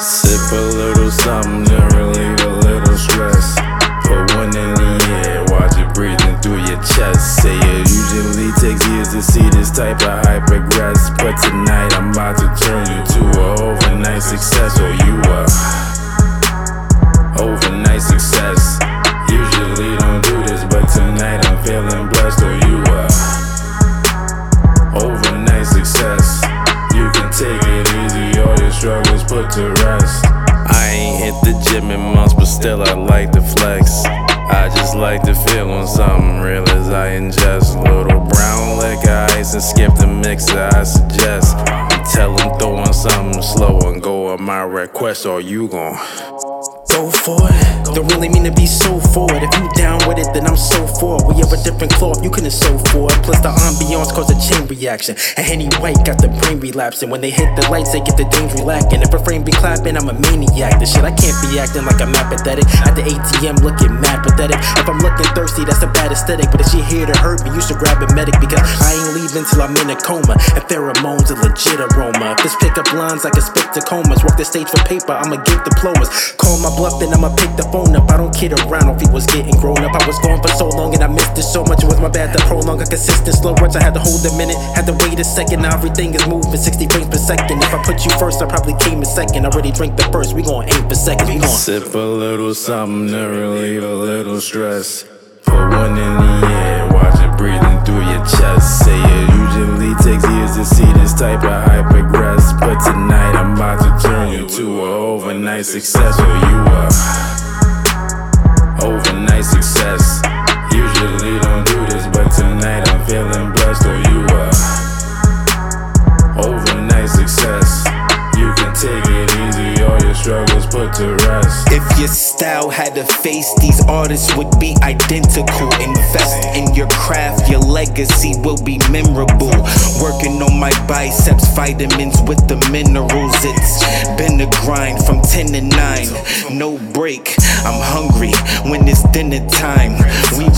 Sip a little something to relieve a little stress. Put one in the air, watch it breathing through your chest. Say it usually takes years to see this type of hype progress. But tonight I'm about to turn you to a overnight success, or you are put to rest. I ain't hit the gym in months, but still I like to flex. I just like to feel on something real as I ingest little brown liquor ice and skip the mixer. I suggest tell them throw on something slow and go on my request, or you gon' go for it. Don't really mean to be so forward. If you down with it, then I'm so for. We have a different cloth, you couldn't sew for. Plus the ambiance cause a chain reaction. And Henny White got the brain relapsing. When they hit the lights, they get the danger lacking. If a frame be clapping, I'm a maniac. This shit, I can't be acting like I'm apathetic. At the ATM, looking mad pathetic. If I'm looking thirsty, that's a bad aesthetic. But if she here to hurt me, you should grab a medic because I ain't leaving till I'm in a coma. And pheromones a legit aroma. If this pickup lines like a spit Tacomas, walk the stage for paper, I'ma give diplomas. Call my bluff, then I'ma pick the phone up. I don't kid around if he was getting grown up. I was gone for so long and I missed it so much. It was my bad to prolong a consistent slow rush. I had to hold a minute, had to wait a second. Now everything is moving 60 frames per second. If I put you first, I probably came in second. I already drink the first. We gon' aim for seconds. We gon' sip a little something to relieve a little stress. Put one in the air, watch it breathing through your chest. Say it usually takes years to see this type of hype progress. But tonight I'm about to turn you to an overnight success, or you are put to rest. If your style had a face, these artists would be identical. Invest in your craft, your legacy will be memorable. Working on my biceps, vitamins with the minerals. It's been a grind from 10 to 9. No break, I'm hungry when it's dinner time.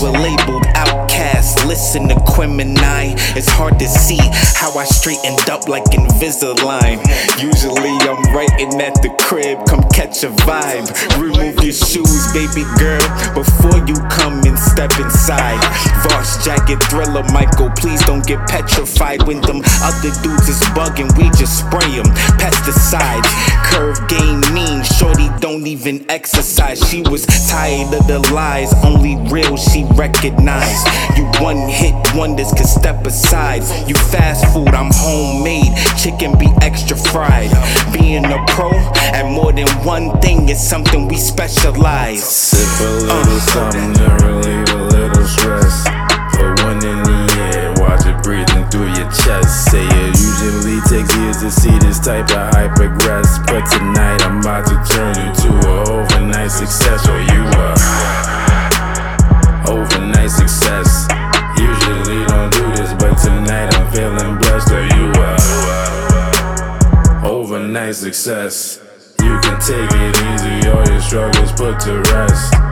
We were labeled outcasts, listen to Quemini. It's hard to see how I straightened up like Invisalign. Usually I'm writing at the crib, come catch a vibe. Remove your shoes, baby girl, before you come and step inside. Voss jacket, thriller, Michael, please don't get petrified. When them other dudes is bugging, we just spray them. Pesticides, curve game mean, shorty don't even exercise. She was tired of the lies, only real she recognized. You one hit wonders can step aside. You fast food, I'm homemade, chicken be extra fried. Being a pro at more than one thing is something we specialize. Sip a little uh. something years to see this type of hype progress. But tonight I'm about to turn you to an overnight success, or you are overnight success. Usually don't do this, but tonight I'm feeling blessed, or you are overnight success. You can take it easy, all your struggles put to rest.